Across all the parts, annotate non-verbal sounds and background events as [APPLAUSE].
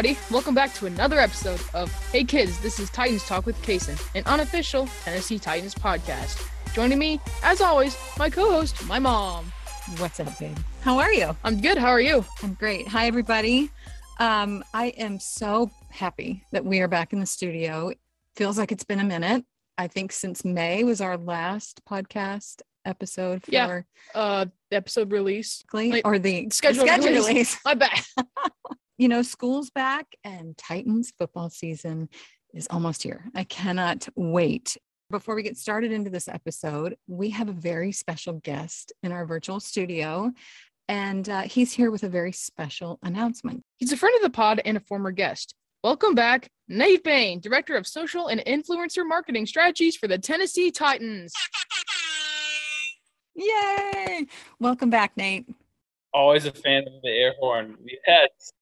everybody, welcome back to another episode of Hey Kids, this is Titans Talk with Kason, an unofficial Tennessee Titans podcast. Joining me, as always, my co-host, my mom. What's up, babe? How are you? I'm good. How are you? I'm great. Hi, everybody. Um, I am so happy that we are back in the studio. Feels like it's been a minute. I think since May was our last podcast episode for Yeah. Uh, the episode release. Wait, or the scheduled scheduled release. release. My bad. [LAUGHS] You know, school's back and Titans football season is almost here. I cannot wait. Before we get started into this episode, we have a very special guest in our virtual studio, and uh, he's here with a very special announcement. He's a friend of the pod and a former guest. Welcome back, Nate Bain, Director of Social and Influencer Marketing Strategies for the Tennessee Titans. Yay! Welcome back, Nate. Always a fan of the air horn. Yes.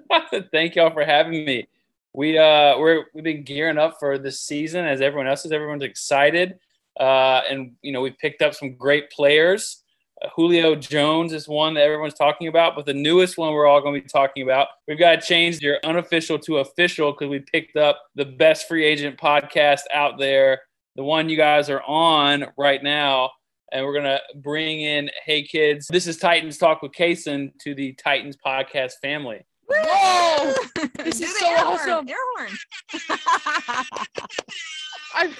[LAUGHS] Thank y'all for having me. We uh we're we've been gearing up for this season as everyone else is. Everyone's excited. Uh and you know, we picked up some great players. Uh, Julio Jones is one that everyone's talking about, but the newest one we're all going to be talking about. We've got to change your unofficial to official because we picked up the best free agent podcast out there, the one you guys are on right now and we're gonna bring in Hey Kids. This is Titans Talk with Kason to the Titans podcast family. Whoa! This is so air horn, awesome. Air horn. [LAUGHS] I,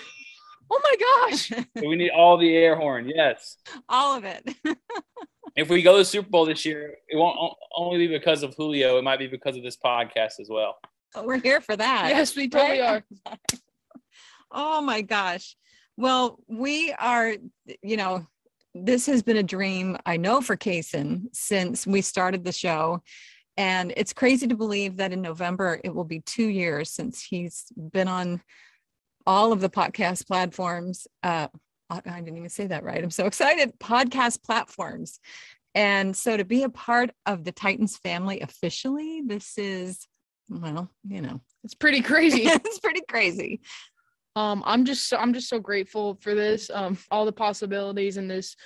oh my gosh. So we need all the air horn. Yes. All of it. [LAUGHS] If we go to the Super Bowl this year, it won't only be because of Julio. It might be because of this podcast as well. We're here for that. Yes, we totally Right? are. [LAUGHS] Oh my gosh. Well, we are, you know, this has been a dream, I know, for Kason since we started the show. And it's crazy to believe that in November it will be two years since he's been on all of the podcast platforms. Uh, I didn't even say that right. I'm so excited. Podcast platforms. And so to be a part of the Titans family officially, this is, well, you know, It's pretty crazy. [LAUGHS] it's pretty crazy. um i'm just so i'm just so grateful for this um all the possibilities and this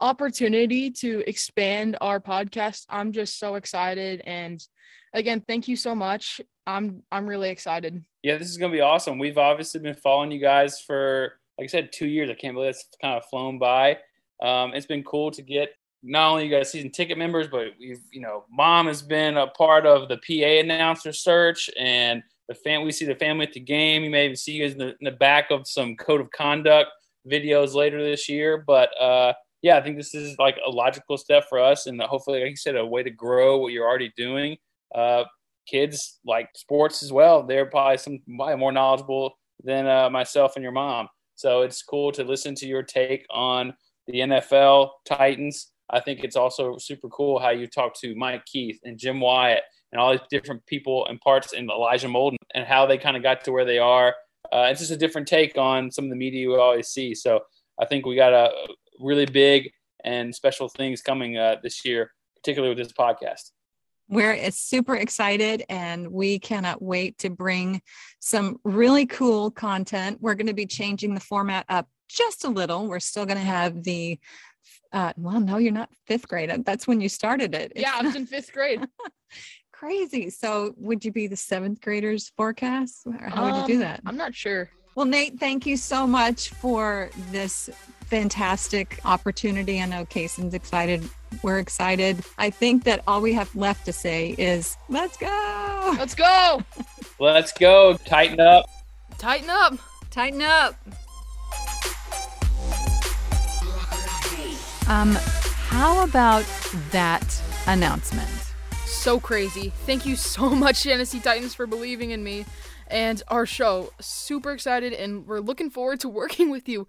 opportunity to expand our podcast i'm just so excited and again thank you so much i'm i'm really excited Yeah, this is gonna be awesome. We've obviously been following you guys for, like I said, two years. I can't believe it's kind of flown by. Um, it's been cool to get not only you guys season ticket members, but we've, you know, mom has been a part of the PA announcer search and the fan. We see the family at the game. You may even see you guys in the, in the back of some code of conduct videos later this year. But uh, yeah, I think this is like a logical step for us, and hopefully, like you said, a way to grow what you're already doing. Uh, kids like sports as well. They're probably some probably more knowledgeable than uh, myself and your mom. So it's cool to listen to your take on the NFL Titans. I think it's also super cool how you talk to Mike Keith and Jim Wyatt and all these different people and parts and Elijah Molden and how they kind of got to where they are. Uh, it's just a different take on some of the media we always see. So I think we got a really big and special things coming uh, this year, particularly with this podcast. We're super excited and we cannot wait to bring some really cool content. We're going to be changing the format up just a little. We're still going to have the, uh, well, no, you're not fifth grade. That's when you started it. It's yeah i was in fifth grade [LAUGHS] crazy. So, would you be the seventh graders forecast? Or How would you do Um, that? i'm not sure Well, Nate, thank you so much for this fantastic opportunity. I know Kason's excited. We're excited. I think that all we have left to say is let's go. let's go [LAUGHS] Let's go. Titan up. titan up Titan up. Um, how about that announcement? so crazy. Thank you so [LAUGHS] much, Tennessee Titans, for believing in me and our show. Super excited, and we're looking forward to [LAUGHS] working with you.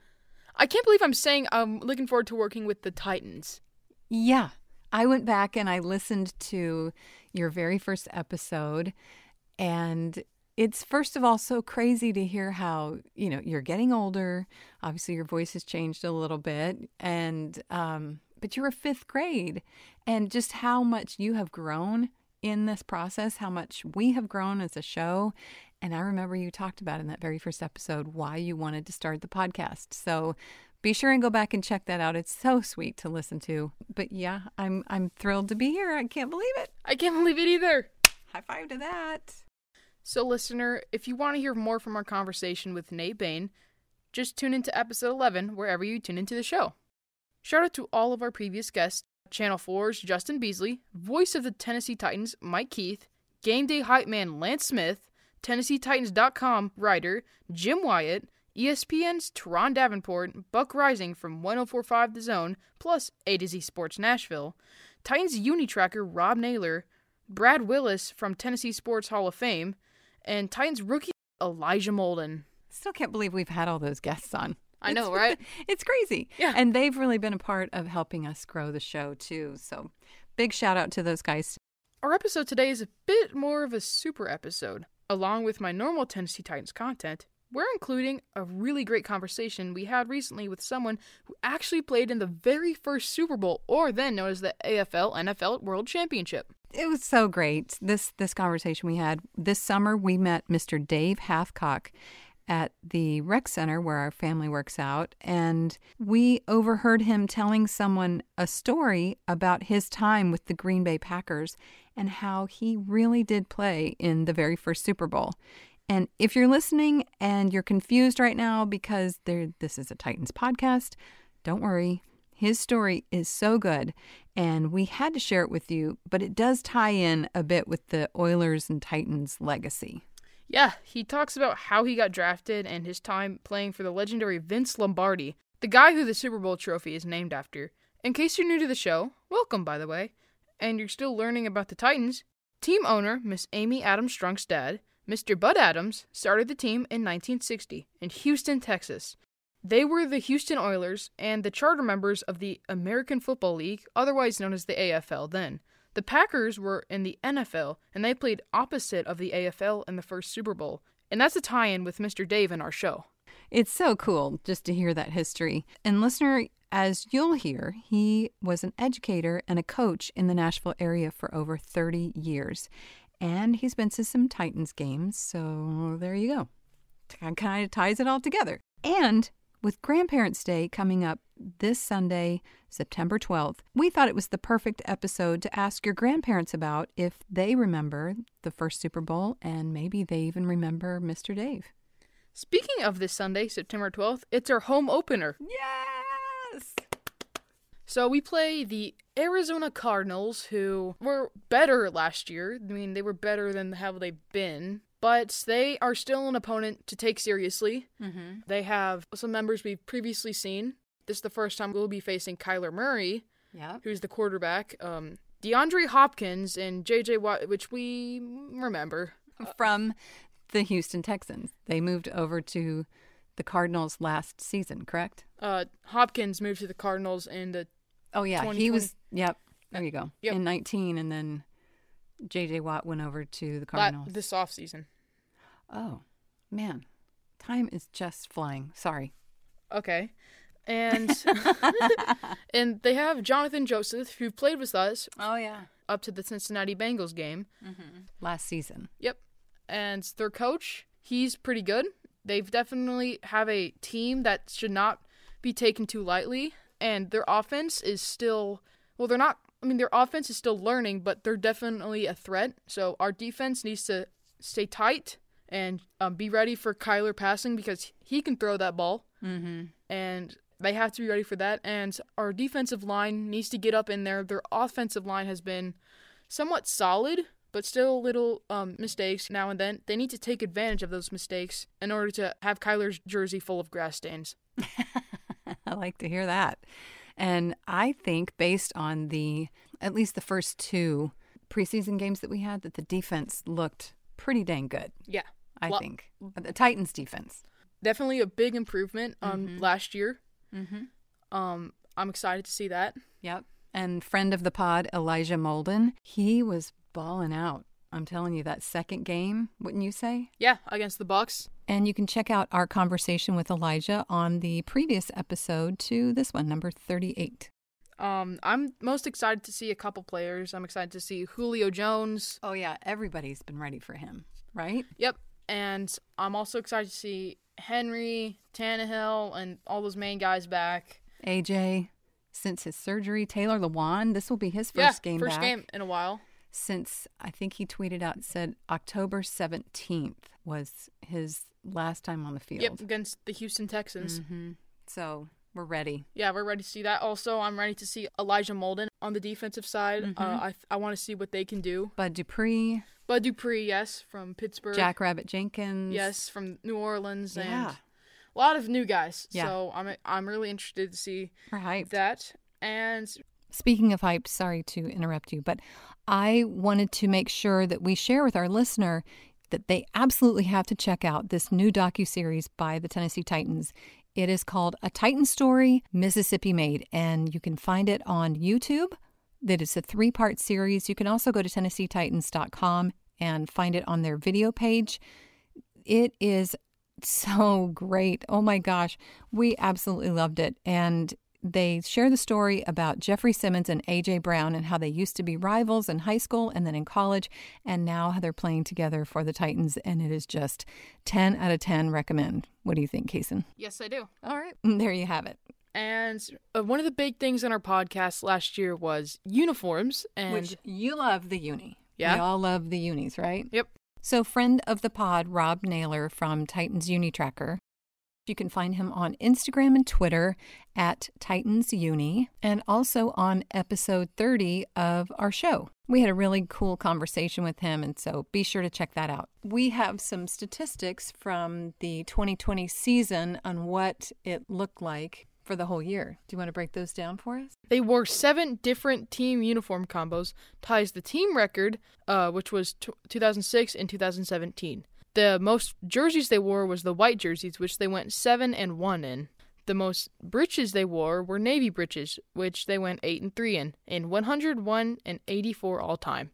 I can't believe I'm saying I'm looking forward to working with the Titans. Yeah. I went back and I listened to your very first episode and it's first of all so crazy to hear how, you know, you're getting older. Obviously your voice has changed a little bit and um but you're a 5th grade and just how much you have grown in this process, how much we have grown as a show. And I remember you talked about in that very first episode why you wanted to start the podcast. So be sure and go back and check that out. It's so sweet to listen to. But yeah, I'm I'm thrilled to be here. I can't believe it. I can't believe it either. High five to that. So, listener, if you want to hear more from our conversation with Nate Bain, just tune into episode 11 wherever you tune into the show. Shout out to all of our previous guests Channel 4's Justin Beasley, voice of the Tennessee Titans Mike Keith, Game Day Hype Man Lance Smith, TennesseeTitans.com writer Jim Wyatt, ESPN's Turron Davenport, Buck Reising from 1045 The Zone, plus A to Z Sports Nashville, Titans Unitracker Rob Naylor, Brad Willis from Tennessee Sports Hall of Fame, and Titans rookie Elijah Molden. Still can't believe we've had all those guests on. [LAUGHS] I know, It's- right? [LAUGHS] It's crazy. Yeah. And they've really been a part of helping us grow the show, too. So big shout out to those guys. Our episode today is a bit more of a super episode. Along with my normal Tennessee Titans content, we're including a really great conversation we had recently with someone who actually played in the very first Super Bowl, or then known as the AFL NFL World Championship. It was so great. This this conversation we had this summer. We met Mr. Dave Hathcock at the rec center where our family works out, and we overheard him telling someone a story about his time with the Green Bay Packers and how he really did play in the very first Super Bowl. And if you're listening and you're confused right now because this is a Titans podcast, don't worry. His story is so good, and we had to share it with you, but it does tie in a bit with the Oilers and Titans legacy. Yeah, he talks about how he got drafted and his time playing for the legendary Vince Lombardi, the guy who the Super Bowl trophy is named after. In case you're new to the show, welcome, by the way, and you're still learning about the Titans, team owner Miss Amy Adams Strunk's dad, Mr. Bud Adams, started the team in 1960 in Houston, Texas. They were the Houston Oilers and the charter members of the American Football League, otherwise known as the AFL then. The Packers were in the NFL, and they played opposite of the AFL in the first Super Bowl. And that's a tie in with Mr. Dave in our show. It's so cool just to hear that history. And listener, as you'll hear, he was an educator and a coach in the Nashville area for over 30 years. And he's been to some Titans games, so there you go. Kind of ties it all together. And with Grandparents' Day coming up this Sunday, September 12th, we thought it was the perfect episode to ask your grandparents about if they remember the first Super Bowl and maybe they even remember Mr. Dave. Speaking of this Sunday, September 12th, it's our home opener. Yes! So we play the Arizona Cardinals, who were better last year. I mean, they were better than how they've been, but they are still an opponent to take seriously. Mm-hmm. They have some members we've previously seen. This is the first time we'll be facing Kyler Murray, Yep. who's the quarterback. Um, DeAndre Hopkins and JJ Watt, which we remember. From the Houston Texans. They moved over to the Cardinals last season, correct? Uh, Hopkins moved to the Cardinals in the Oh, yeah. He was, yep. There you go. Yep. In 19, and then JJ Watt went over to the Cardinals. this offseason. oh, man. Time is just flying. Sorry. Okay. And [LAUGHS] and they have Jonathan Joseph, who played with us Oh, yeah. up to the Cincinnati Bengals game. Mm-hmm. Last season. Yep. And their coach, he's pretty good. They've definitely have a team that should not be taken too lightly. And their offense is still well, they're not I mean their offense is still learning, but they're definitely a threat. So our defense needs to stay tight and um, be ready for Kyler passing because he can throw that ball. Mm-hmm. and they have to be ready for that. And our defensive line needs to get up in there. Their offensive line has been somewhat solid, but still a little um, mistakes now and then. They need to take advantage of those mistakes in order to have Kyler's jersey full of grass stains. [LAUGHS] Like to hear that. And I think, based on the at least the first two preseason games that we had, that the defense looked pretty dang good. Yeah, I Lo- think the Titans' defense. definitely a big improvement on Mhm. last year. Mm-hmm. Um, I'm excited to see that. Yep. And friend of the pod, Elijah Molden, he was balling out. I'm telling you, that second game, wouldn't you say? Yeah, against the Bucs. And you can check out our conversation with Elijah on the previous episode to this one, number 38. Um, I'm most excited to see a couple players. I'm excited to see Julio Jones. Oh, yeah. Everybody's been ready for him, right? Yep. And I'm also excited to see Henry, Tannehill, and all those main guys back. AJ, since his surgery, Taylor Lewan, this will be his yeah, first game first back. game in a while. since I think he tweeted out said October 17th was his last time on the field. Yep, against the Houston Texans. hmm So we're ready. Yeah, we're ready to see that. Also, I'm ready to see Elijah Molden on the defensive side. Mhm. Uh, I I want to see what they can do. Bud Dupree, Bud Dupree, yes, from Pittsburgh. Jackrabbit Jenkins. yes, from New Orleans, Yeah. and a lot of new guys. Yeah. So I'm I'm really interested to see We're hyped. that. And Speaking of hyped, sorry to interrupt you, but I wanted to make sure that we share with our listener that they absolutely have to check out this new docu-series by the Tennessee Titans. It is called A Titan Story, Mississippi Made, and you can find it on YouTube. That is a three-part series. You can also go to tennesseetitans.com and find it on their video page. It is so great. Oh my gosh. We absolutely loved it. And they share the story about Jeffrey Simmons and AJ Brown and how they used to be rivals in high school and then in college, and now how they're playing together for the Titans. And it is just 10 out of 10 recommend. What do you think, Kason? yes, I do. All right. There you have it. And uh, one of the big things in our podcast last year was uniforms. And Which you love the uni. Yeah. We all love the unis, right? Yep. So, friend of the pod, Rob Naylor from Titans Uni Tracker. You can find him on Instagram and Twitter at Titans Uni and also on episode 30 of our show. We had a really cool conversation with him, and so be sure to check that out. We have some statistics from the 2020 season on what it looked like for the whole year. Do you want to break those down for us? They wore seven different team uniform combos, ties the team record, uh, which was t- 2006 and 2017. The most jerseys they wore was the white jerseys, which they went seven and one in. The most breeches they wore were navy breeches, which they went eight and three in, in 101 and 84 all time.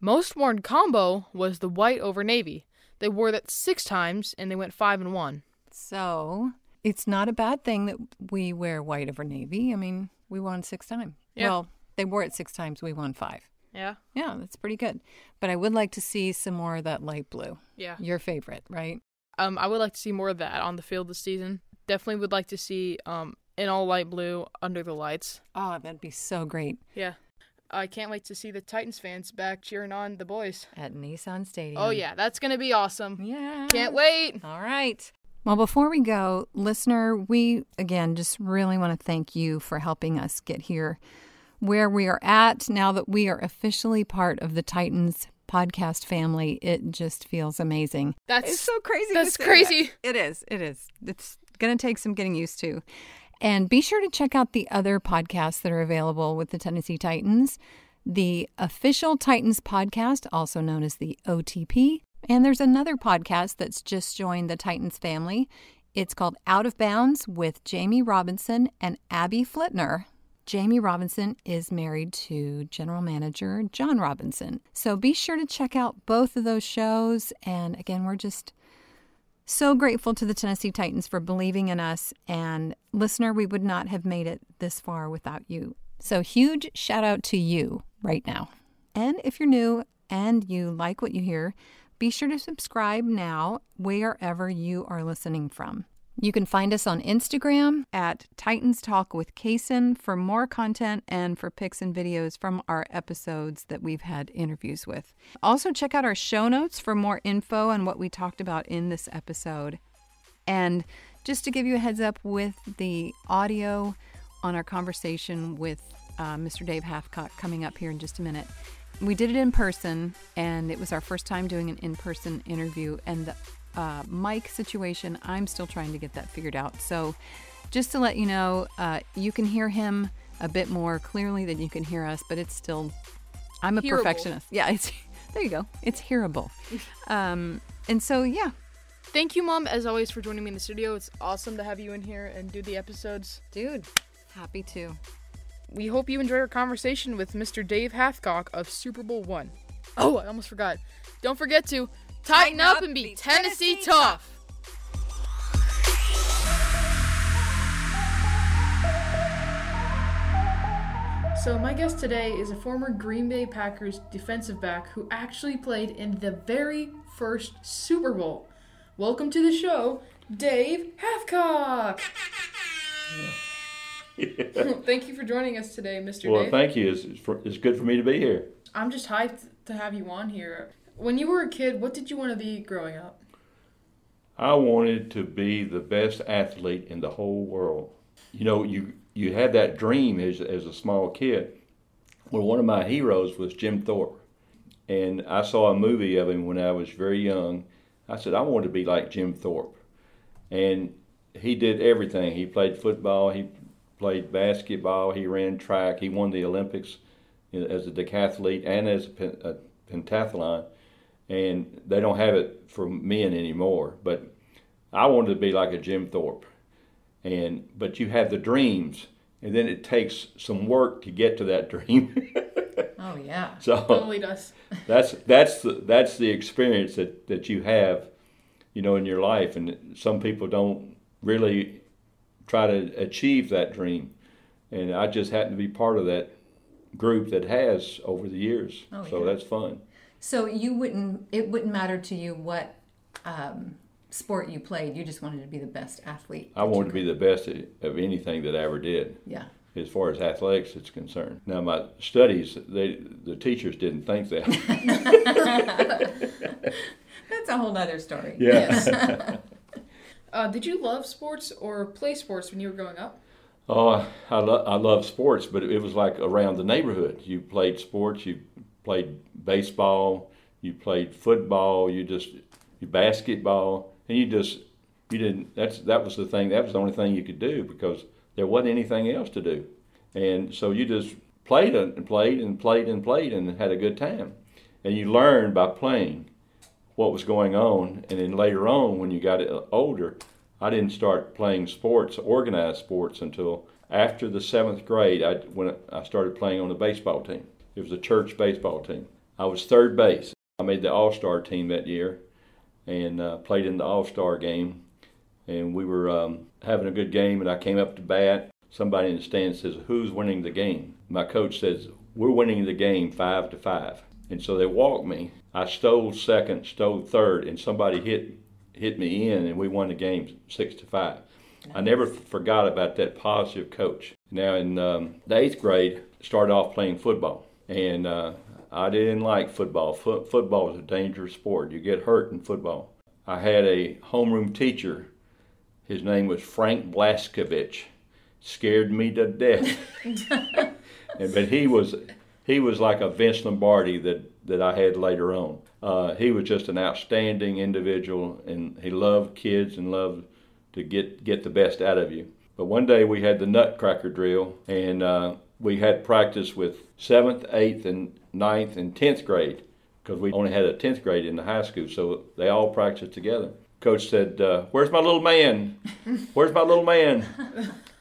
Most worn combo was the white over navy. They wore that six times and they went five and one. So it's not a bad thing that we wear white over navy. I mean, we won six times. Yeah. Well, they wore it six times. We won five. Yeah, Yeah, that's pretty good. But I would like to see some more of that light blue. yeah. Your favorite, right? Um, I would like to see more of that on the field this season. Definitely would like to see um in all light blue under the lights. Oh, that'd be so great Yeah. I can't wait to see the Titans fans back cheering on the boys. at Nissan Stadium. Oh yeah, that's gonna be awesome. Yeah. Can't wait. All right. Well, before we go, listener, we again just really want to thank you for helping us get here where we are at now that we are officially part of the Titans podcast family. It just feels amazing. That's It's so crazy. to that's crazy. that. It is. It is. It's going to take some getting used to. And be sure to check out the other podcasts that are available with the Tennessee Titans. The official Titans podcast, also known as the OTP. And there's another podcast that's just joined the Titans family. It's called Out of Bounds with Jamie Robinson and Abby Flitner. Jamie Robinson is married to general manager John Robinson. So be sure to check out both of those shows. And again, we're just so grateful to the Tennessee Titans for believing in us. And listener, we would not have made it this far without you. So huge shout out to you right now. And if you're new and you like what you hear, be sure to subscribe now wherever you are listening from. You can find us on Instagram at Titans Talk with Kason for more content and for pics and videos from our episodes that we've had interviews with. Also, check out our show notes for more info on what we talked about in this episode. And just to give you a heads up with the audio on our conversation with uh, Mr. Dave Hathcock coming up here in just a minute. We did it in person, and it was our first time doing an in person interview. And the uh, mic situation, I'm still trying to get that figured out. So, just to let you know, uh, you can hear him a bit more clearly than you can hear us, but it's still, I'm a Hearable. perfectionist. Yeah, it's [LAUGHS] there you go. It's hearable. [LAUGHS] Um, and so, yeah, Thank you, Mom, as always, for joining me in the studio. It's awesome to have you in here and do the episodes. dude, happy to. We hope you enjoy our conversation with Mr. Dave Hathcock of Super Bowl One. Oh, I almost forgot. Don't forget to Titan, up, and be Tennessee, tough. So, my guest today is a former Green Bay Packers defensive back who actually played in the very first Super Bowl. Welcome to the show, Dave Hathcock. [LAUGHS] Thank you for joining us today, Mr. Well, Dave. thank you. It's, it's, for, it's good for me to be here. I'm just hyped to have you on here. When you were a kid, what did you want to be growing up? I wanted to be the best athlete in the whole world. You know, you you had that dream as as a small kid. Well, one of my heroes was Jim Thorpe, and I saw a movie of him when I was very young. I said I wanted to be like Jim Thorpe, and he did everything. He played football, he played basketball, he ran track, he won the Olympics as a decathlete and as a pentathlon. And they don't have it for men anymore. But I wanted to be like a Jim Thorpe. And but you have the dreams, and then it takes some work to get to that [LAUGHS] dream. oh yeah. So totally does. [LAUGHS] that's that's the that's the experience that, that you have, you know, in your life. And some people don't really try to achieve that dream. And I just happen to be part of that group that has over the years. Oh, so yeah. that's fun. So you wouldn't it wouldn't matter to you what um, sport you played. You just wanted to be the best athlete. I wanted to be the best of anything that I ever did. Yeah. As far as athletics is concerned. Now my studies, they the teachers didn't think that. [LAUGHS] That's a whole other story. Yeah. Yes. [LAUGHS] Uh, did you love sports or play sports when you were growing up? Oh, I, lo- I love sports, but it was like around the neighborhood. You played sports, you played baseball, you played football, you just you basketball, and you just you didn't. That's that was the thing. That was the only thing you could do because there wasn't anything else to do, and so you just played and played and played and played and had a good time, and you learned by playing what was going on. And then later on, when you got uh, older, I didn't start playing sports, organized sports, until after the seventh grade. I when I started playing on the baseball team. It was a church baseball team. I was third base. I made the All Star team that year, and uh, played in the All Star game. And we were um, having a good game, and I came up to bat. Somebody in the stands says, "Who's winning the game?" My coach says, "We're winning the game five to five. And so they walked me. I stole second, stole third, and somebody hit hit me in, and we won the game six to five. Nice. I never forgot about that positive coach. Now in um, the eighth grade, started off playing football, and uh, I didn't like football. Foot, football is a dangerous sport. You get hurt in football. I had a homeroom teacher. His name was Frank Blaskovich. Scared me to death. [LAUGHS] and, but he was he was like a Vince Lombardi that, that I had later on. Uh, he was just an outstanding individual, and he loved kids and loved to get get the best out of you. But one day we had the Nutcracker drill, and uh, we had practice with seventh, eighth, and ninth and tenth grade because we only had a tenth grade in the high school, so they all practiced together. Coach said, uh, "Where's my little man? Where's my little man?"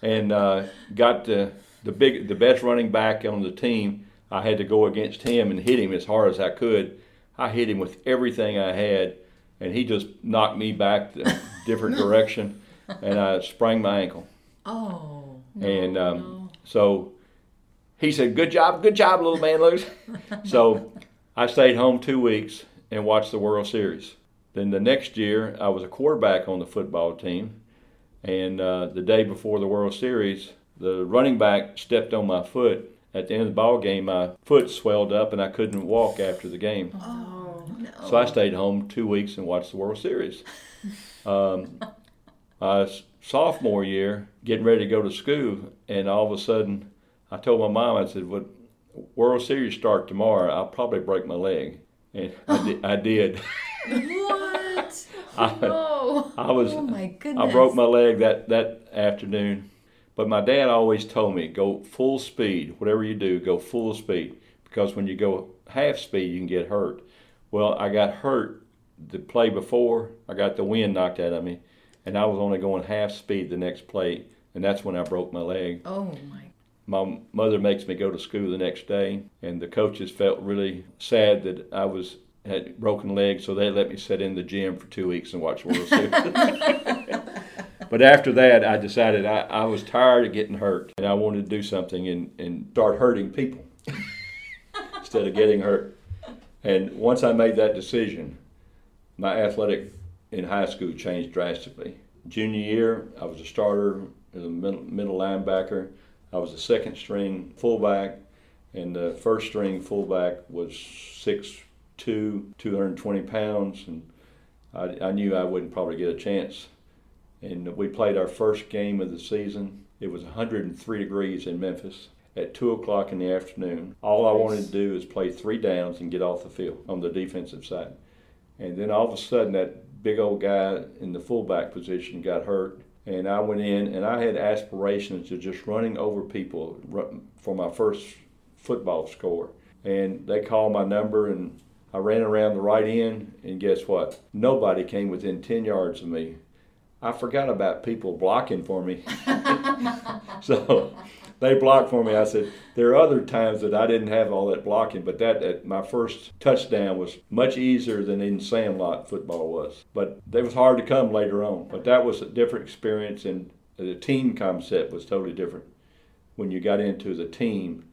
And uh, got the the big the best running back on the team I had to go against him and hit him as hard as I could. I hit him with everything I had, and he just knocked me back the [LAUGHS] different direction, and I sprained my ankle. Oh. No, and um, no. so he said, "Good job, good job, little man, Luke." [LAUGHS] so I stayed home two weeks and watched the World Series. Then the next year, I was a quarterback on the football team, and uh, the day before the World Series, the running back stepped on my foot at the end of the ball game, my foot swelled up and I couldn't walk after the game. Oh, no. So I stayed home two weeks and watched the World Series. Um, [LAUGHS] my sophomore year, getting ready to go to school, and all of a sudden, I told my mom, I said, "Would World Series start tomorrow? I'll probably break my leg," and I, di- I [LAUGHS] did. what? [LAUGHS] I, no. I was. Oh my goodness! I broke my leg that that afternoon. But my dad always told me go full speed. Whatever you do, go full speed because when you go half speed, you can get hurt. Well, I got hurt the play before. I got the wind knocked out of me, and I was only going half speed the next play, and that's when I broke my leg. Oh my! My mother makes me go to school the next day, and the coaches felt really sad that I was had broken legs, so they let me sit in the gym for two weeks and watch World Series. [LAUGHS] but after that, I decided I, I was tired of getting hurt, and I wanted to do something and, and start hurting people [LAUGHS] instead of getting hurt. And once I made that decision, my athletic in high school changed drastically. Junior year, I was a starter as a middle, middle linebacker. I was a second string fullback, and the first string fullback was 6'2", 220 pounds, and I, I knew I wouldn't probably get a chance. And we played our first game of the season. It was 103 degrees in Memphis at 2 o'clock in the afternoon. All I wanted to do is play three downs and get off the field on the defensive side. And then all of a sudden, that big old guy in the fullback position got hurt. And I went in and I had aspirations of just running over people for my first football score. And they called my number and I ran around the right end, and guess what? Nobody came within 10 yards of me. I forgot about people blocking for me. [LAUGHS] [LAUGHS] so they blocked for me. I said, there are other times that I didn't have all that blocking, but that, that my first touchdown was much easier than in Sandlot football was. But it was hard to come later on. But that was a different experience, and the team concept was totally different when you got into the team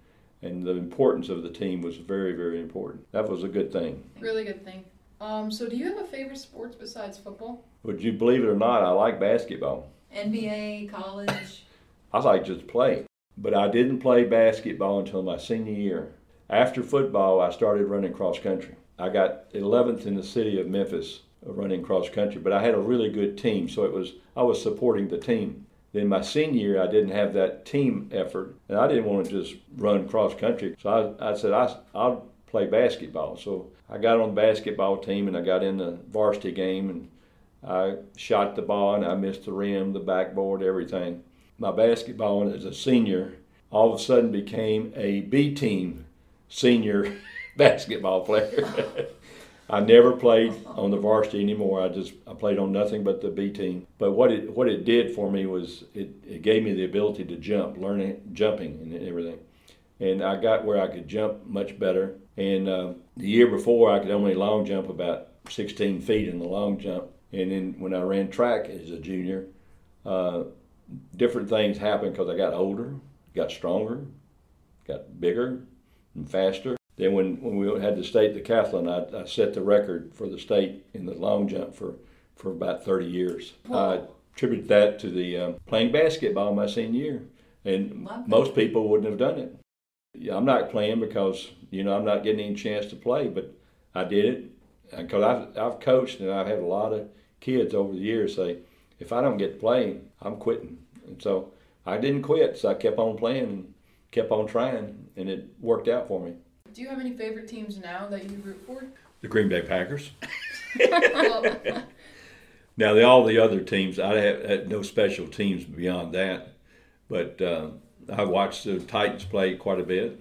and the importance of the team was very, very important. That was a good thing. Really good thing. Um, so, do you have a favorite sports besides football? Would you believe it or not, I like basketball. NBA, college? I like just play. But I didn't play basketball until my senior year. After football, I started running cross country. I got 11th in the city of Memphis running cross country, but I had a really good team, so it was I was supporting the team. Then my senior year, I didn't have that team effort, and I didn't want to just run cross country. So I, I said, I, I'll play basketball. So I got on the basketball team, and I got in the varsity game, and I shot the ball, and I missed the rim, the backboard, everything. My basketball as a senior all of a sudden became a B team senior [LAUGHS] basketball player. [LAUGHS] I never played on the varsity anymore. I just I played on nothing but the B team. But what it what it did for me was it, it gave me the ability to jump, learning jumping and everything. And I got where I could jump much better. And uh, the year before, I could only long jump about 16 feet in the long jump. And then when I ran track as a junior, uh, different things happened because I got older, got stronger, got bigger and faster. Then when, when we had the state decathlon, I, I set the record for the state in the long jump for, for about 30 years. I attribute that to the um, playing basketball my senior year. And most people wouldn't have done it. Yeah, I'm not playing because, you know, I'm not getting any chance to play, but I did it because I've, I've coached and I've had a lot of kids over the years say, if I don't get to play, I'm quitting. And so I didn't quit, so I kept on playing and kept on trying, and it worked out for me. Do you have any favorite teams now that you root for? The Green Bay Packers. [LAUGHS] [LAUGHS] now, the, all the other teams, I had, had, no special teams beyond that, but uh, I watched the Titans play quite a bit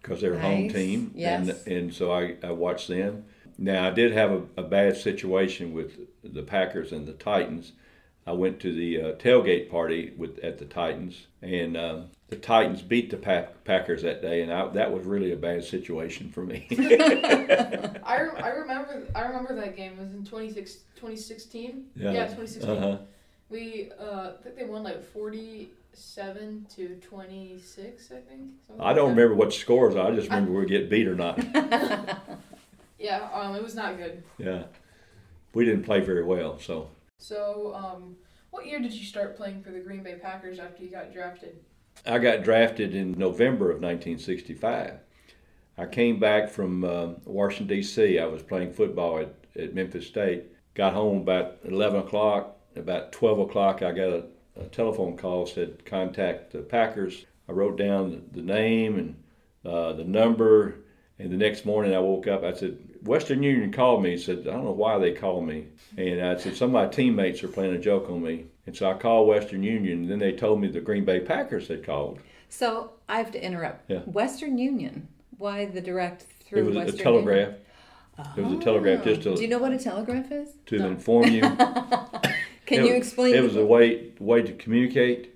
because they're a nice. home team, yes. and and so I, I watched them. Now, I did have a, a bad situation with the Packers and the Titans. I went to the uh, tailgate party with at the Titans, and um, the Titans beat the Pack, Packers that day, and I, that was really a bad situation for me. [LAUGHS] [LAUGHS] I, I remember I remember that game. It was in 2016. Yeah, yeah 2016. Uh-huh. We uh, I think they won like 47 to 26. I think. I don't like remember what the scores. I just remember we get beat or not. [LAUGHS] yeah, um, it was not good. Yeah, we didn't play very well, so. So, um, what year did you start playing for the Green Bay Packers after you got drafted? I got drafted in November of 1965. I came back from uh, Washington, D.C. I was playing football at, at Memphis State. Got home about 11 o'clock. About 12 o'clock, I got a, a telephone call, said contact the Packers. I wrote down the, name and uh, the number, and the next morning I woke up. I said, Western Union called me and said, I don't know why they called me. And I said, some of my teammates are playing a joke on me. And so I called Western Union, and then they told me the Green Bay Packers had called. So I have to interrupt. Yeah. Western Union. Why the direct through It was Western a telegraph. Oh. It was a telegraph ah. just to. Do you know what a telegraph is? To no. inform you. [LAUGHS] Can it, you explain? It was a way way to communicate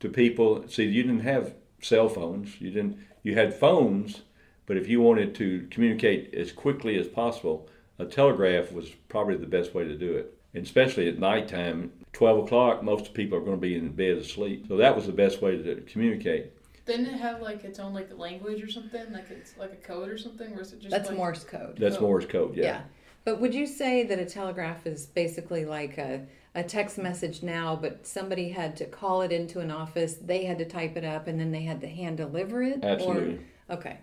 to people. See, you didn't have cell phones. You didn't. You had phones, but if you wanted to communicate as quickly as possible, a telegraph was probably the best way to do it. And especially at nighttime, 12 o'clock, most people are going to be in bed asleep. So that was the best way to communicate. Didn't it have like its own like language or something? Like it's like a code or something? Or is it just That's like... Morse code. That's oh. Morse code, yeah. Yeah. But would you say that a telegraph is basically like a, a text message now, but somebody had to call it into an office, they had to type it up, and then they had to hand deliver it? Absolutely. Or, Okay.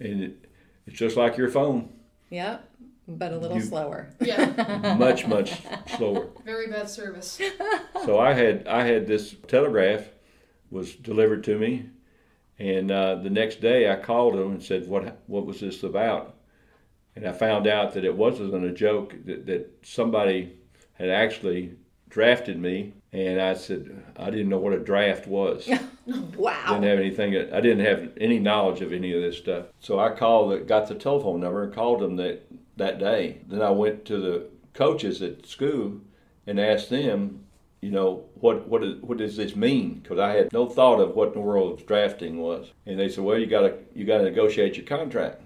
And it, it's just like your phone, Yep. But a little You- slower. Yeah, [LAUGHS] much much slower. very bad service. [LAUGHS] So I had I had this telegraph was delivered to me, and uh, the next day I called them and said what what was this about, and I found out that it wasn't a joke that, that somebody had actually drafted me, and I said I didn't know what a draft was. [LAUGHS] Wow. didn't have anything. I didn't have any knowledge of any of this stuff. So I called, the, got the telephone number, and called them that that day. Then I went to the coaches at school and asked them, you know, what what is, what does this mean? Because I had no thought of what in the world drafting was. And they said, well, you got to you got to negotiate your contract.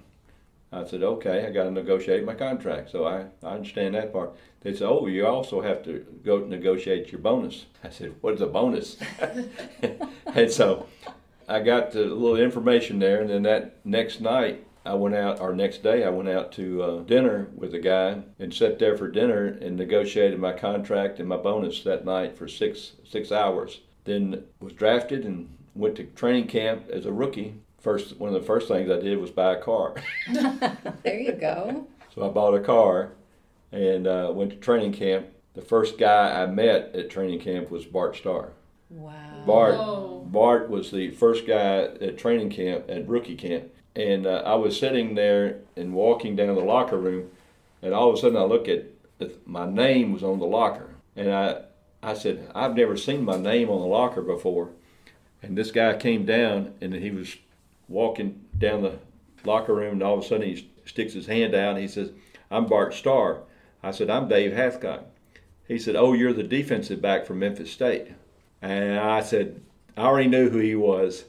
I said, okay, I got to negotiate my contract. So I, I understand that part. They said, oh, you also have to go negotiate your bonus. I said, what is a bonus? [LAUGHS] and so I got a little information there, and then that next night I went out, or next day I went out to uh, dinner with a guy and sat there for dinner and negotiated my contract and my bonus that night for six six hours. Then was drafted and went to training camp as a rookie. First, one of the first things I did was buy a car. [LAUGHS] There you go. So I bought a car and uh, went to training camp. The first guy I met at training camp was Bart Starr. Wow. Bart Whoa. Bart was the first guy at training camp at rookie camp, and uh, I was sitting there and walking down the locker room, and all of a sudden I look at my name was on the locker, and I I said I've never seen my name on the locker before, and this guy came down and he was walking down the locker room, and all of a sudden he sticks his hand out and he says, "I'm Bart Starr." I said, "I'm Dave Hathcock." He said, "Oh, you're the defensive back from Memphis State." And I said, I already knew who he was.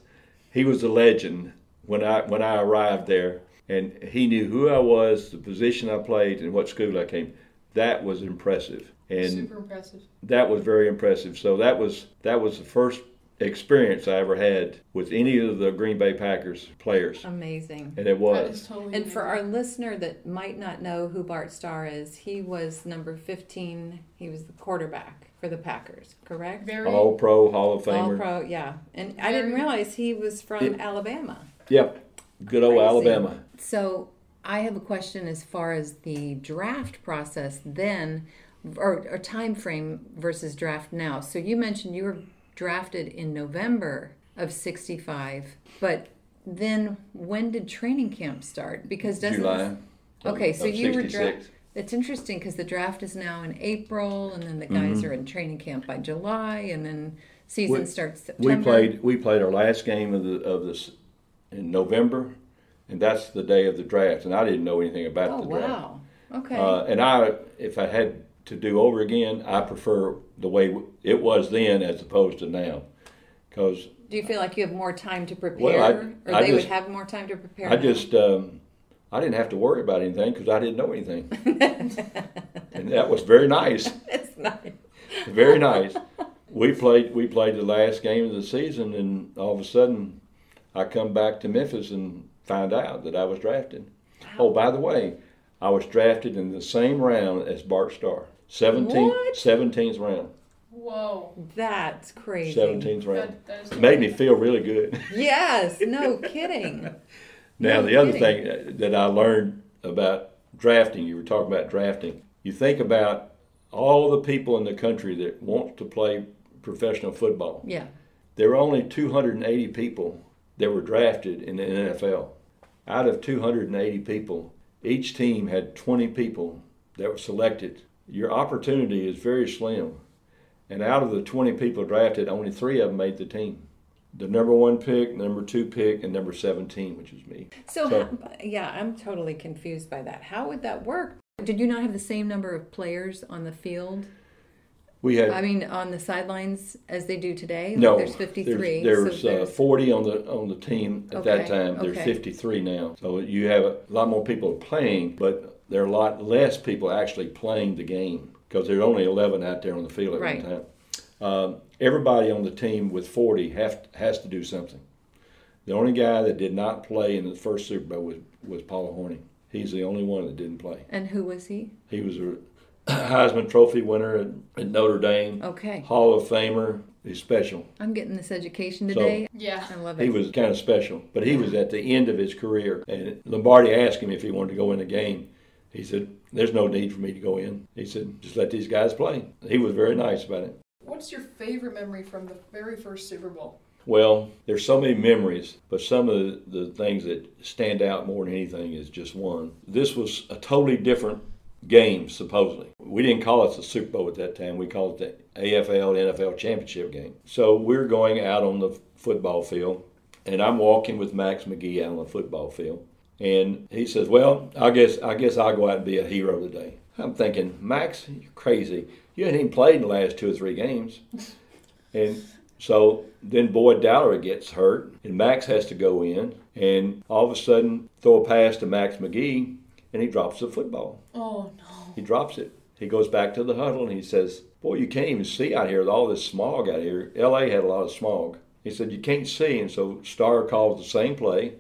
He was a legend when I when I arrived there, and he knew who I was, the position I played, and what school I came. That was impressive, and Super impressive. that was very impressive. So that was that was the first experience I ever had with any of the Green Bay Packers players, Amazing. and it was. totally And for our listener that might not know who Bart Starr is, he was number 15. He was the quarterback for the Packers, correct? very All Pro, Hall of Famer. All pro, yeah. And I didn't realize he was from Yeah. Alabama. Yep, good old Crazy. Alabama. So I have a question as far as the draft process then, or, or time frame versus draft now. So you mentioned you were drafted in November of 65, but then when did training camp start? Because doesn't July. Okay, of- so of you were drafted. It's interesting because the draft is now in April, and then the guys Mm-hmm. are in training camp by July, and then season We- starts September. We played we played our last game of the of this in November, and that's the day of the draft. And I didn't know anything about Oh the draft. wow! Okay. Uh, and I, if I had to do over again, I prefer the way it was then as opposed to now, because Do you feel like you have more time to prepare, Well, I- or I they just- would have more time to prepare? I now? just um, I didn't have to worry about anything because I didn't know anything, [LAUGHS] and that was very nice. [LAUGHS] it's nice. Very nice. We played we played the last game of the season, and all of a sudden, I come back to Memphis and find out that I was drafted. Oh, by the way, I was drafted in the same round as Bart Starr. 17th, What? 17th round. whoa. That's crazy. 17th round. That, that is It made me feel really good. [LAUGHS] Yes, no kidding. [LAUGHS] Now, No the other kidding. thing uh, that I learned about drafting, you were talking about drafting. You think about all the people in the country that want to play professional football. Yeah. There were only 280 people that were drafted in the NFL. Out of 280 people, each team had 20 people that were selected. Your opportunity is very slim. And out of the 20 people drafted, only three of them made the team. The number one pick, number two pick, and number 17, which is me. So, So- how- yeah, I'm totally confused by that. How would that work? Did you not have the same number of players on the field? We had I mean, on the sidelines as they do today? No. there's 53. There so was uh, there's- 40 on the on the team at that time. There's okay. 53 now. So you have a lot more people playing, but there are a lot less people actually playing the game because there are only 11 out there on the field at Right. one time. Um, everybody on the team with 40 have, has to do something. The only guy that did not play in the first Super Bowl was, was Paul Hornung. He's the only one that didn't play. and who was he? He was a [COUGHS] Heisman Trophy winner at, at Notre Dame. Okay. Hall of Famer. He's special. I'm getting this education So- today. Yeah. I love it. He was kind of special, but he was at the end of his career. And Lombardi asked him if he wanted to go in the game. He said, "There's no need for me to go in." He said, "Just let these guys play." He was very nice about it. What's your favorite memory from the very first Super Bowl? Well, there's so many memories, but some of the, the things that stand out more than anything is just one. This was a totally different game, supposedly. We didn't call it the Super Bowl at that time. We called it the AFL NFL championship game. So we're going out on the football field, and I'm walking with Max McGee out on the football field. And he says, "Well, I guess I guess I'll go out and be a hero today." I'm thinking, Max, you're crazy. You hadn't even played in the last two or three games. [LAUGHS] And so then Boyd Dowler gets hurt, and Max has to go in, and all of a sudden throw a pass to Max McGee, and he drops the football. Oh no. He drops it. He goes back to the huddle and he says, "Boy, you can't even see out here with all this smog out here. L.A. had a lot of smog." He said, "You can't see," and so Starr calls the same play,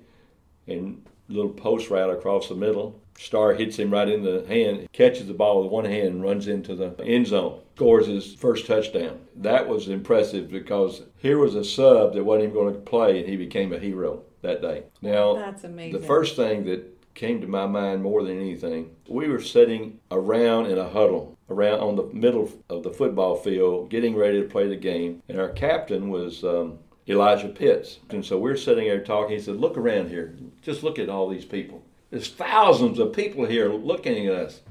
and little post route across the middle. Starr hits him right in the hand, catches the ball with one hand, and runs into the end zone. Scores his first touchdown. That was impressive because here was a sub that wasn't even going to play, and he became a hero that day. Now, That's amazing. the first thing that came to my mind more than anything, we were sitting around in a huddle around on the middle of the football field, getting ready to play the game, and our captain was um, Elijah Pitts. And so we're sitting there talking. He said, "Look around here. Just look at all these people. There's thousands of people here looking at us,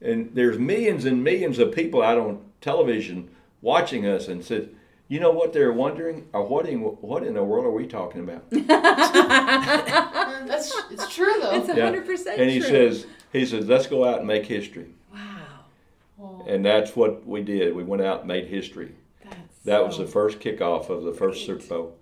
and there's millions and millions of people out on television watching us." And said. You know what they're wondering? Or what in what in the world are we talking about? [LAUGHS] [LAUGHS] [LAUGHS] That's it's true though. it's Yeah. 100% true. And he true. says, he says, let's go out and make history. wow. Oh, And that's what we did. We went out and made history. That's That was so the first kickoff of the first great. Super Bowl.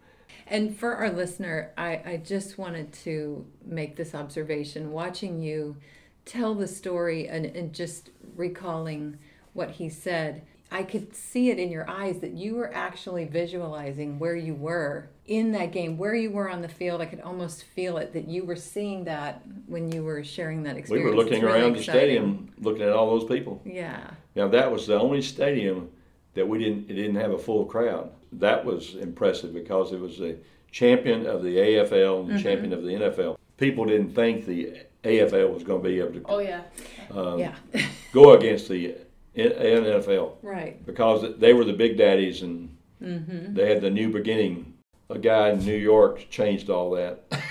And for our listener, I, I just wanted to make this observation. Watching you tell the story and, and just recalling what he said, I could see it in your eyes that you were actually visualizing where you were in that game, where you were on the field. I could almost feel it that you were seeing that when you were sharing that experience. We were looking really around the stadium, looking at all those people. Yeah. Now that was the only stadium that we didn't it didn't have a full crowd. That was impressive because it was the champion of the AFL and the champion of the NFL. People didn't think the AFL was going to be able to oh yeah. um, yeah. [LAUGHS] go against the N- NFL. right. because they were the big daddies and Mm-hmm. they had the new beginning. A guy in New York changed all that. [LAUGHS]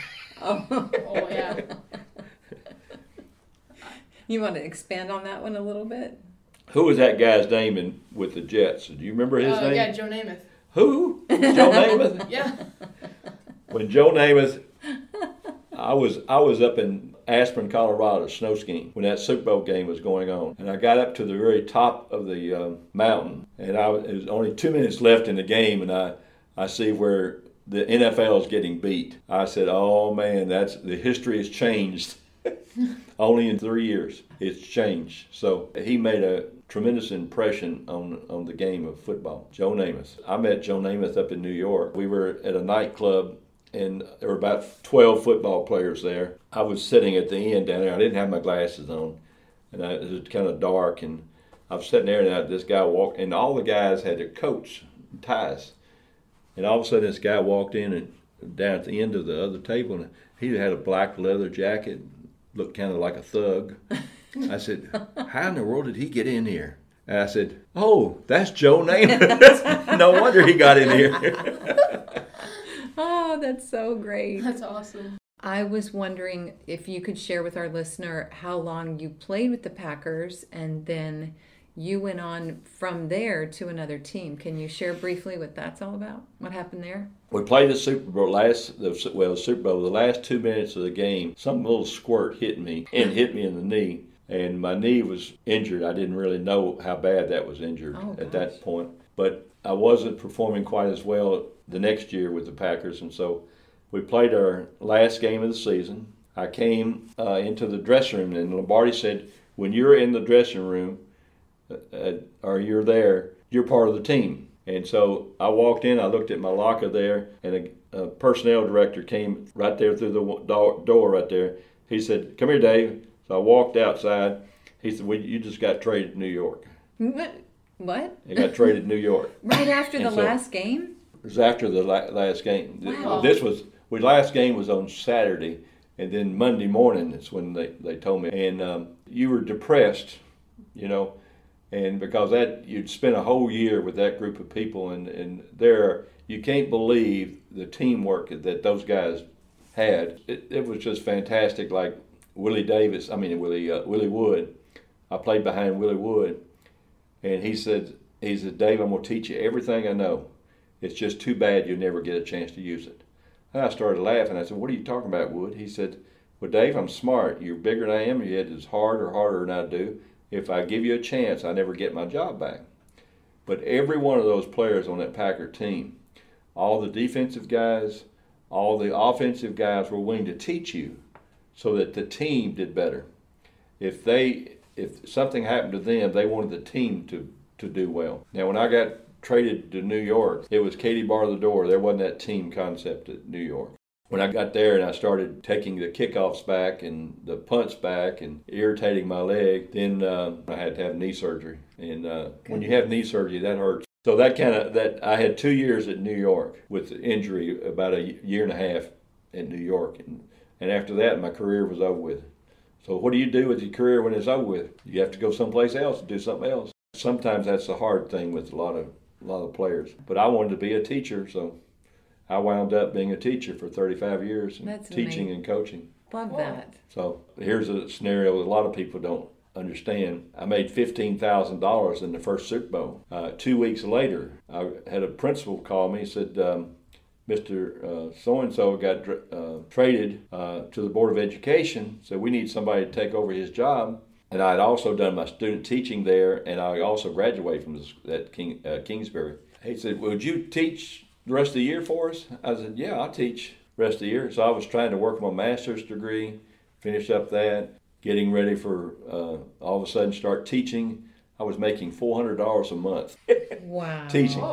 Oh. Oh yeah. You want to expand on that one a little bit? Who was that guy's name in, with the Jets? Do you remember his Uh, name? yeah, Joe Namath. Who? Joe Namath. [LAUGHS] Yeah. When Joe Namath, I was I was up in Aspen, Colorado, snow skiing when that Super Bowl game was going on, and I got up to the very top of the uh, mountain, and I was, it was only two minutes left in the game, and I I see where the NFL is getting beat. I said, "Oh man, that's the history has changed." [LAUGHS] Only in three years, it's changed. So he made a tremendous impression on on the game of football. Joe Namath. I met Joe Namath up in New York. We were at a nightclub, and there were about twelve football players there. I was sitting at the end down there. I didn't have my glasses on, and I, it was kind of dark. And I was sitting there, and I, this guy walked, and all the guys had their coats, and ties. And all of a sudden, this guy walked in and down at the end of the other table, and he had a black leather jacket, looked kind of like a thug. I said, [LAUGHS] "How in the world did he get in here?" And I said, "Oh, that's Joe Namath. [LAUGHS] no wonder he got in here." [LAUGHS] Oh, that's so great. That's awesome. I was wondering if you could share with our listener how long you played with the Packers and then you went on from there to another team. Can you share briefly what that's all about? What happened there? we played the Super Bowl last, the, well, the Super Bowl. The last two minutes of the game, some little squirt hit me and hit me in the knee, and my knee was injured. I didn't really know how bad that was injured Oh, at gosh. that point, but I wasn't performing quite as well the next year with the Packers, and so we played our last game of the season. I came uh, into the dressing room, and Lombardi said, "When you're in the dressing room, uh, or you're there, you're part of the team." And so I walked in, I looked at my locker there, and a, a personnel director came right there through the door, door right there. He said, "Come here, Dave." So I walked outside. He said, well, "You just got traded to New York." What? What? He got traded to New York. Right after the so- last game? It was after the la- last game. Wow. This was we last game was on Saturday, and then Monday morning is when they, they told me. And um, you were depressed, you know, and because that you'd spent a whole year with that group of people, and and there you can't believe the teamwork that those guys had. It, it was just fantastic. Like Willie Davis, I mean Willie uh, Willie Wood. I played behind Willie Wood, and he said he said Dave, I'm gonna teach you everything I know. It's just too bad you'll never get a chance to use it. And I started laughing. I said, What are you talking about, Wood? He said, Well, Dave, I'm smart. You're bigger than I am. You had as hard or harder than I do. If I give you a chance, I never get my job back. But every one of those players on that Packer team, all the defensive guys, all the offensive guys were willing to teach you so that the team did better. If they if something happened to them, they wanted the team to, to do well. Now when I got traded to New York, it was Katie bar the door. There wasn't that team concept at New York. When I got there and I started taking the kickoffs back and the punts back and irritating my leg, then uh, I had to have knee surgery. And uh, when you have knee surgery, that hurts. So that kind of that I had two years at New York with the injury, about a year and a half in New York, and and after that my career was over with. So what do you do with your career when it's over with? You have to go someplace else and do something else. Sometimes that's the hard thing with a lot of a lot of players. But I wanted to be a teacher, so I wound up being a teacher for 35 years and That's teaching amazing. and coaching. Love that. So here's a scenario that a lot of people don't understand. I made $15,000 in the first Super Bowl. Uh, two weeks later, I had a principal call me and said, um, Mr. So and so got uh, traded uh, to the Board of Education, so we need somebody to take over his job. And I had also done my student teaching there, and I also graduated from this, that King, uh, Kingsbury. He said, "Would you teach the rest of the year for us?" I said, "Yeah, I'll teach the rest of the year." So I was trying to work my master's degree, finish up that, getting ready for uh, all of a sudden start teaching. I was making four hundred dollars a month [LAUGHS] Wow. teaching,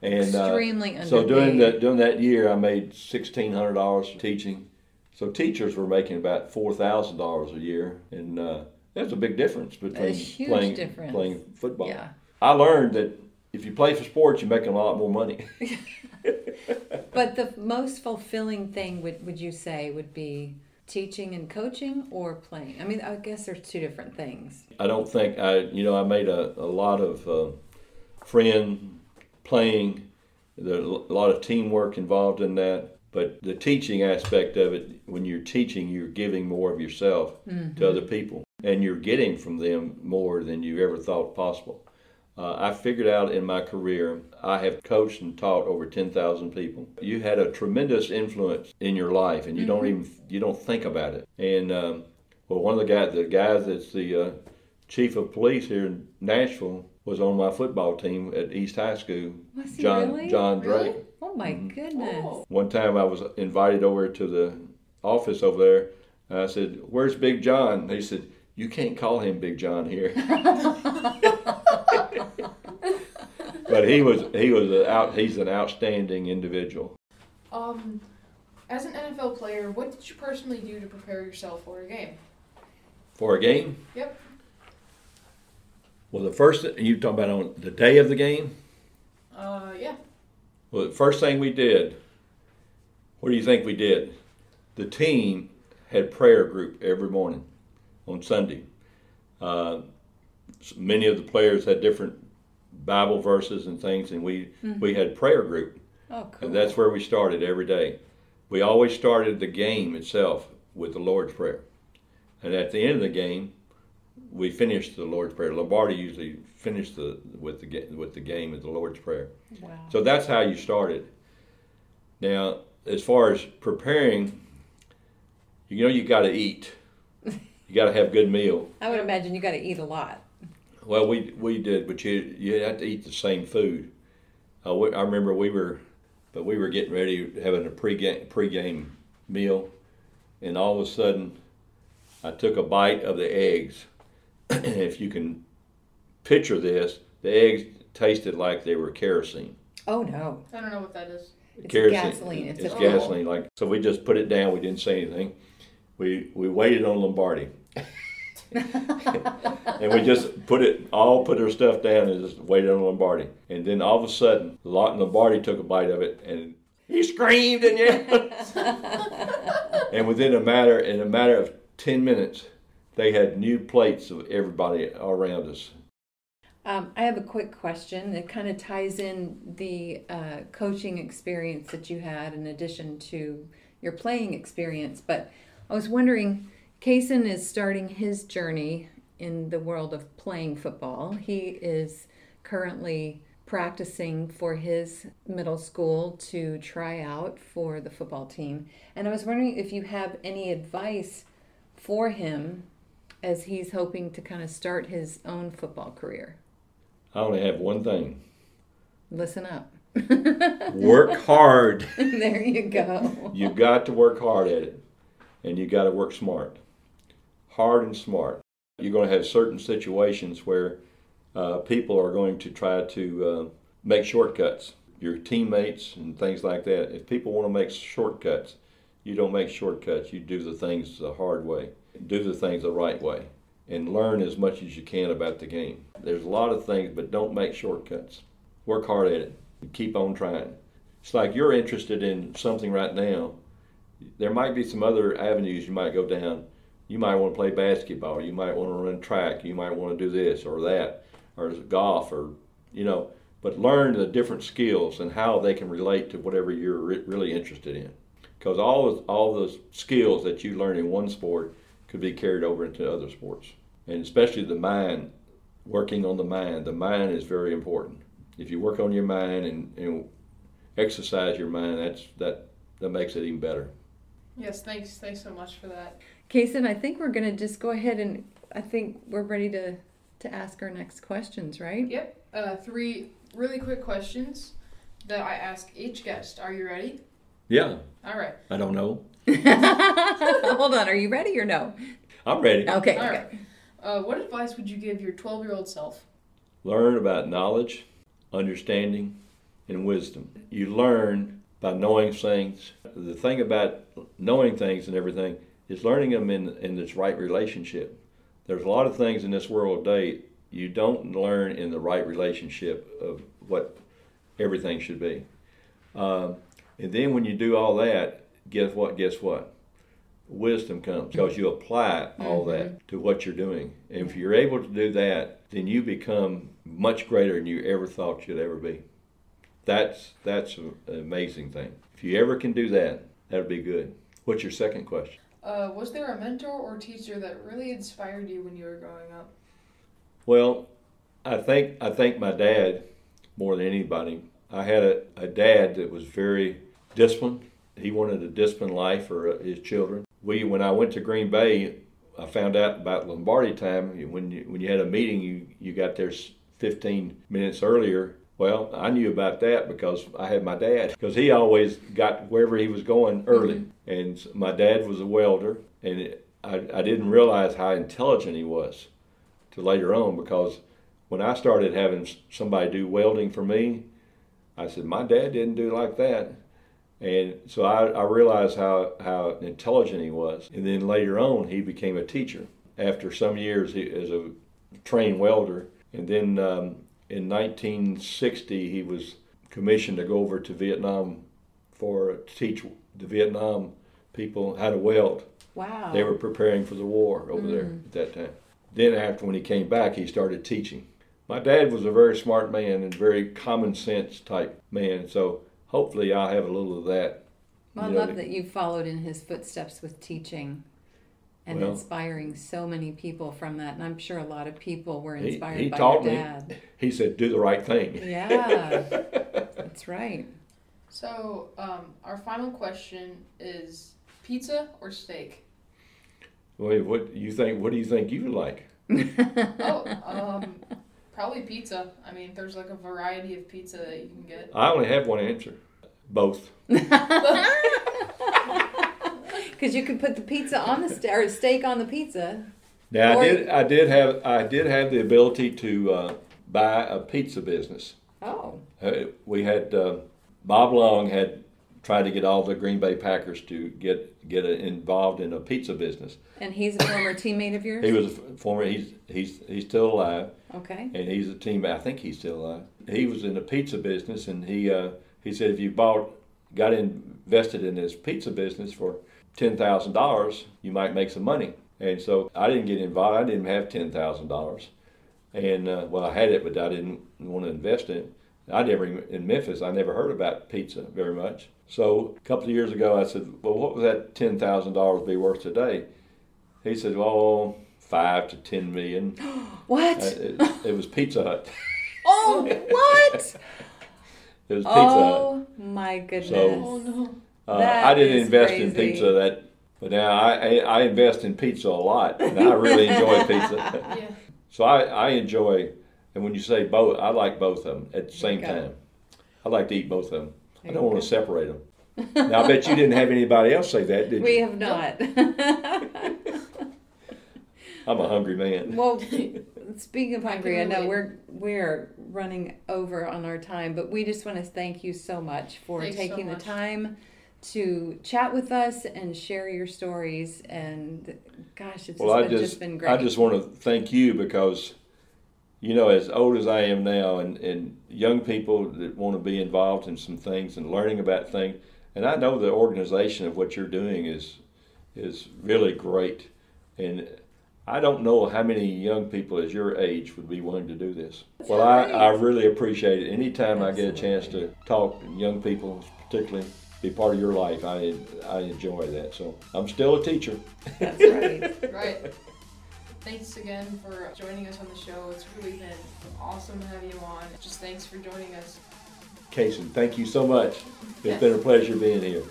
and uh, Extremely so during that during that year, I made sixteen hundred dollars teaching. So teachers were making about four thousand dollars a year, and that's a big difference between playing difference. playing football. Yeah. I learned that if you play for sports, you're making a lot more money. [LAUGHS] [LAUGHS] But the most fulfilling thing would would you say would be teaching and coaching or playing? I mean, I guess there's two different things. I don't think I, you know, I made a, a lot of uh, friend playing. There's a lot of teamwork involved in that. But the teaching aspect of it, when you're teaching, you're giving more of yourself to other people, and you're getting from them more than you ever thought possible. Uh, I figured out in my career, I have coached and taught over 10,000 people. You had a tremendous influence in your life, and you don't even you don't think about it. And um, well, one of the guys, the guys that's the uh, chief of police here in Nashville, was on my football team at East High School. Was he John really? John Drake. Oh my goodness. One time I was invited over to the office over there. And I said, "Where's Big John?" They said, "You can't call him Big John here." [LAUGHS] but he was he was a out he's an outstanding individual. Um, as an NFL player, what did you personally do to prepare yourself for a game? For a game? Yep. Well, the first you talking about on the day of the game? Uh, yeah. Well, the first thing we did, what do you think we did? The team had prayer group every morning on Sunday. Uh, many of the players had different Bible verses and things, and we we had prayer group, Oh, cool. and that's where we started every day. We always started the game itself with the Lord's Prayer, and at the end of the game, we finished the Lord's Prayer. Lombardi usually finished the with the with the game with the Lord's Prayer. wow. So that's how you started. Now, as far as preparing, you know you got to eat. You got to have good meal. I would imagine you got to eat a lot. Well, we we did, but you you had to eat the same food. Uh, we, I remember we were, but we were getting ready having a pre-game pre-game meal, and all of a sudden, I took a bite of the eggs. and [CLEARS THROAT] if you can picture this, the eggs tasted like they were kerosene. Oh no. I don't know what that is. It's kerosene. gasoline. It's, It's gasoline. Like so, we just put it down. We didn't say anything. We we waited on Lombardi. and we just put it all put our stuff down and just waited on Lombardi. And then all of a sudden, Lot and Lombardi took a bite of it and he screamed and yelled. [LAUGHS] and within a matter in a matter of ten minutes, they had new plates of everybody around us. Um, I have a quick question that kind of ties in the uh, coaching experience that you had in addition to your playing experience. But I was wondering, Kaysen is starting his journey in the world of playing football. He is currently practicing for his middle school to try out for the football team. And I was wondering if you have any advice for him as he's hoping to kind of start his own football career. I only have one thing. Listen up. [LAUGHS] work hard. [LAUGHS] there you go. you got to work hard at it, and you got to work smart. Hard and smart. You're going to have certain situations where uh, people are going to try to uh, make shortcuts. Your teammates and things like that. If people want to make shortcuts, you don't make shortcuts. You do the things the hard way. Do the things the right way and learn as much as you can about the game. There's a lot of things, but don't make shortcuts. Work hard at it. Keep on trying. It's like you're interested in something right now. There might be some other avenues you might go down. You might want to play basketball. You might want to run track. You might want to do this or that, or golf, or you know. But learn the different skills and how they can relate to whatever you're re- really interested in. Because all all those skills that you learn in one sport could be carried over into other sports and especially the mind, working on the mind. The mind is very important. If you work on your mind and, and exercise your mind, that's that that makes it even better. Yes, thanks. Thanks so much for that. Kason, I think we're going to just go ahead and I think we're ready to to ask our next questions, right? Yep. Uh, three really quick questions that I ask each guest. Are you ready? Yeah. All right. I don't know. [LAUGHS] Hold on. Are you ready or no? I'm ready. Okay. All okay. right. Uh, what advice would you give your 12 year old self? Learn about knowledge, understanding, and wisdom. You learn by knowing things. The thing about knowing things and everything is learning them in, in this right relationship. There's a lot of things in this world today you don't learn in the right relationship of what everything should be. Um, and then when you do all that, guess what? Guess what? wisdom comes because you apply all mm-hmm. that to what you're doing. And if you're able to do that, then you become much greater than you ever thought you'd ever be. That's that's an amazing thing. If you ever can do that, that'd be good. What's your second question? Uh, was there a mentor or teacher that really inspired you when you were growing up? Well, I think I think my dad more than anybody. I had a, a dad that was very disciplined. He wanted a disciplined life for his children we when I went to Green Bay, I found out about Lombardi time. When you, when you had a meeting, you you got there 15 minutes earlier. Well, I knew about that because I had my dad because he always got wherever he was going early, mm-hmm. and my dad was a welder, and it, I I didn't realize how intelligent he was, to later on because when I started having somebody do welding for me, I said my dad didn't do like that. And so I, I realized how, how intelligent he was. And then later on, he became a teacher after some years he, as a trained welder. And then um, in 1960, he was commissioned to go over to Vietnam for to teach the Vietnam people how to weld. Wow. They were preparing for the war over mm. there at that time. Then after when he came back, he started teaching. My dad was a very smart man and very common sense type man. So hopefully I'll have a little of that. Well, I know, love that you followed in his footsteps with teaching and well, inspiring so many people from that. And I'm sure a lot of people were inspired he, he by taught your dad. Me, he said, do the right thing. Yeah, [LAUGHS] that's right. So, um, our final question is pizza or steak? Wait, what you think? What do you think you like? [LAUGHS] oh, um, Probably pizza. I mean, there's like a variety of pizza that you can get. I only have one answer. Both. [LAUGHS] Because you could put the pizza on the st- or steak on the pizza. Now or I did. I did have. I did have the ability to uh, buy a pizza business. Oh. Uh, we had uh, Bob Long had tried to get all the Green Bay Packers to get get involved in a pizza business. And he's a former teammate of yours. He was a former. He's he's he's still alive. Okay. And he's a team. I think he's still alive. He was in the pizza business, and he uh, he said if you bought got invested in this pizza business for ten thousand dollars, you might make some money. And so I didn't get involved. I didn't have ten thousand dollars, and uh, well, I had it, but I didn't want to invest in it. I never in Memphis. I never heard about pizza very much. So a couple of years ago, I said, "Well, what would that ten thousand dollars be worth today?" He said, "Well, five to ten million. [GASPS] what? Uh, it, it, was Pizza Hut. [LAUGHS] oh, what? [LAUGHS] it was Pizza oh, Hut. my goodness. So, Oh no. Uh, I didn't is invest in pizza that, but now I, I I invest in pizza a lot, and I really enjoy [LAUGHS] pizza. Yeah. So I, I enjoy, and when you say both, I like both of them at the same There you go. time. I like to eat both of them. I don't want go. to separate them. [LAUGHS] Now I bet you didn't have anybody else say that, did we you? have not. [LAUGHS] I'm a hungry man. well, speaking of hungry, I can know we're we're running over on our time, but we just want to thank you so much for Thanks so taking the time to chat with us and share your stories. And gosh, it's Well, just, been, just, just been great. I just want to thank you because, you know, as old as I am now, and, and young people that want to be involved in some things and learning about things, and I know the organization of what you're doing is is really great, and I don't know how many young people as your age would be willing to do this. Well, I, I really appreciate it. Anytime I get a chance to talk to young people, particularly be part of your life, I I enjoy that. So I'm still a teacher. That's right. [LAUGHS] Right. Thanks again for joining us on the show. It's really been awesome to have you on. Just thanks for joining us. Casey, thank you so much. It's Yes. been a pleasure being here.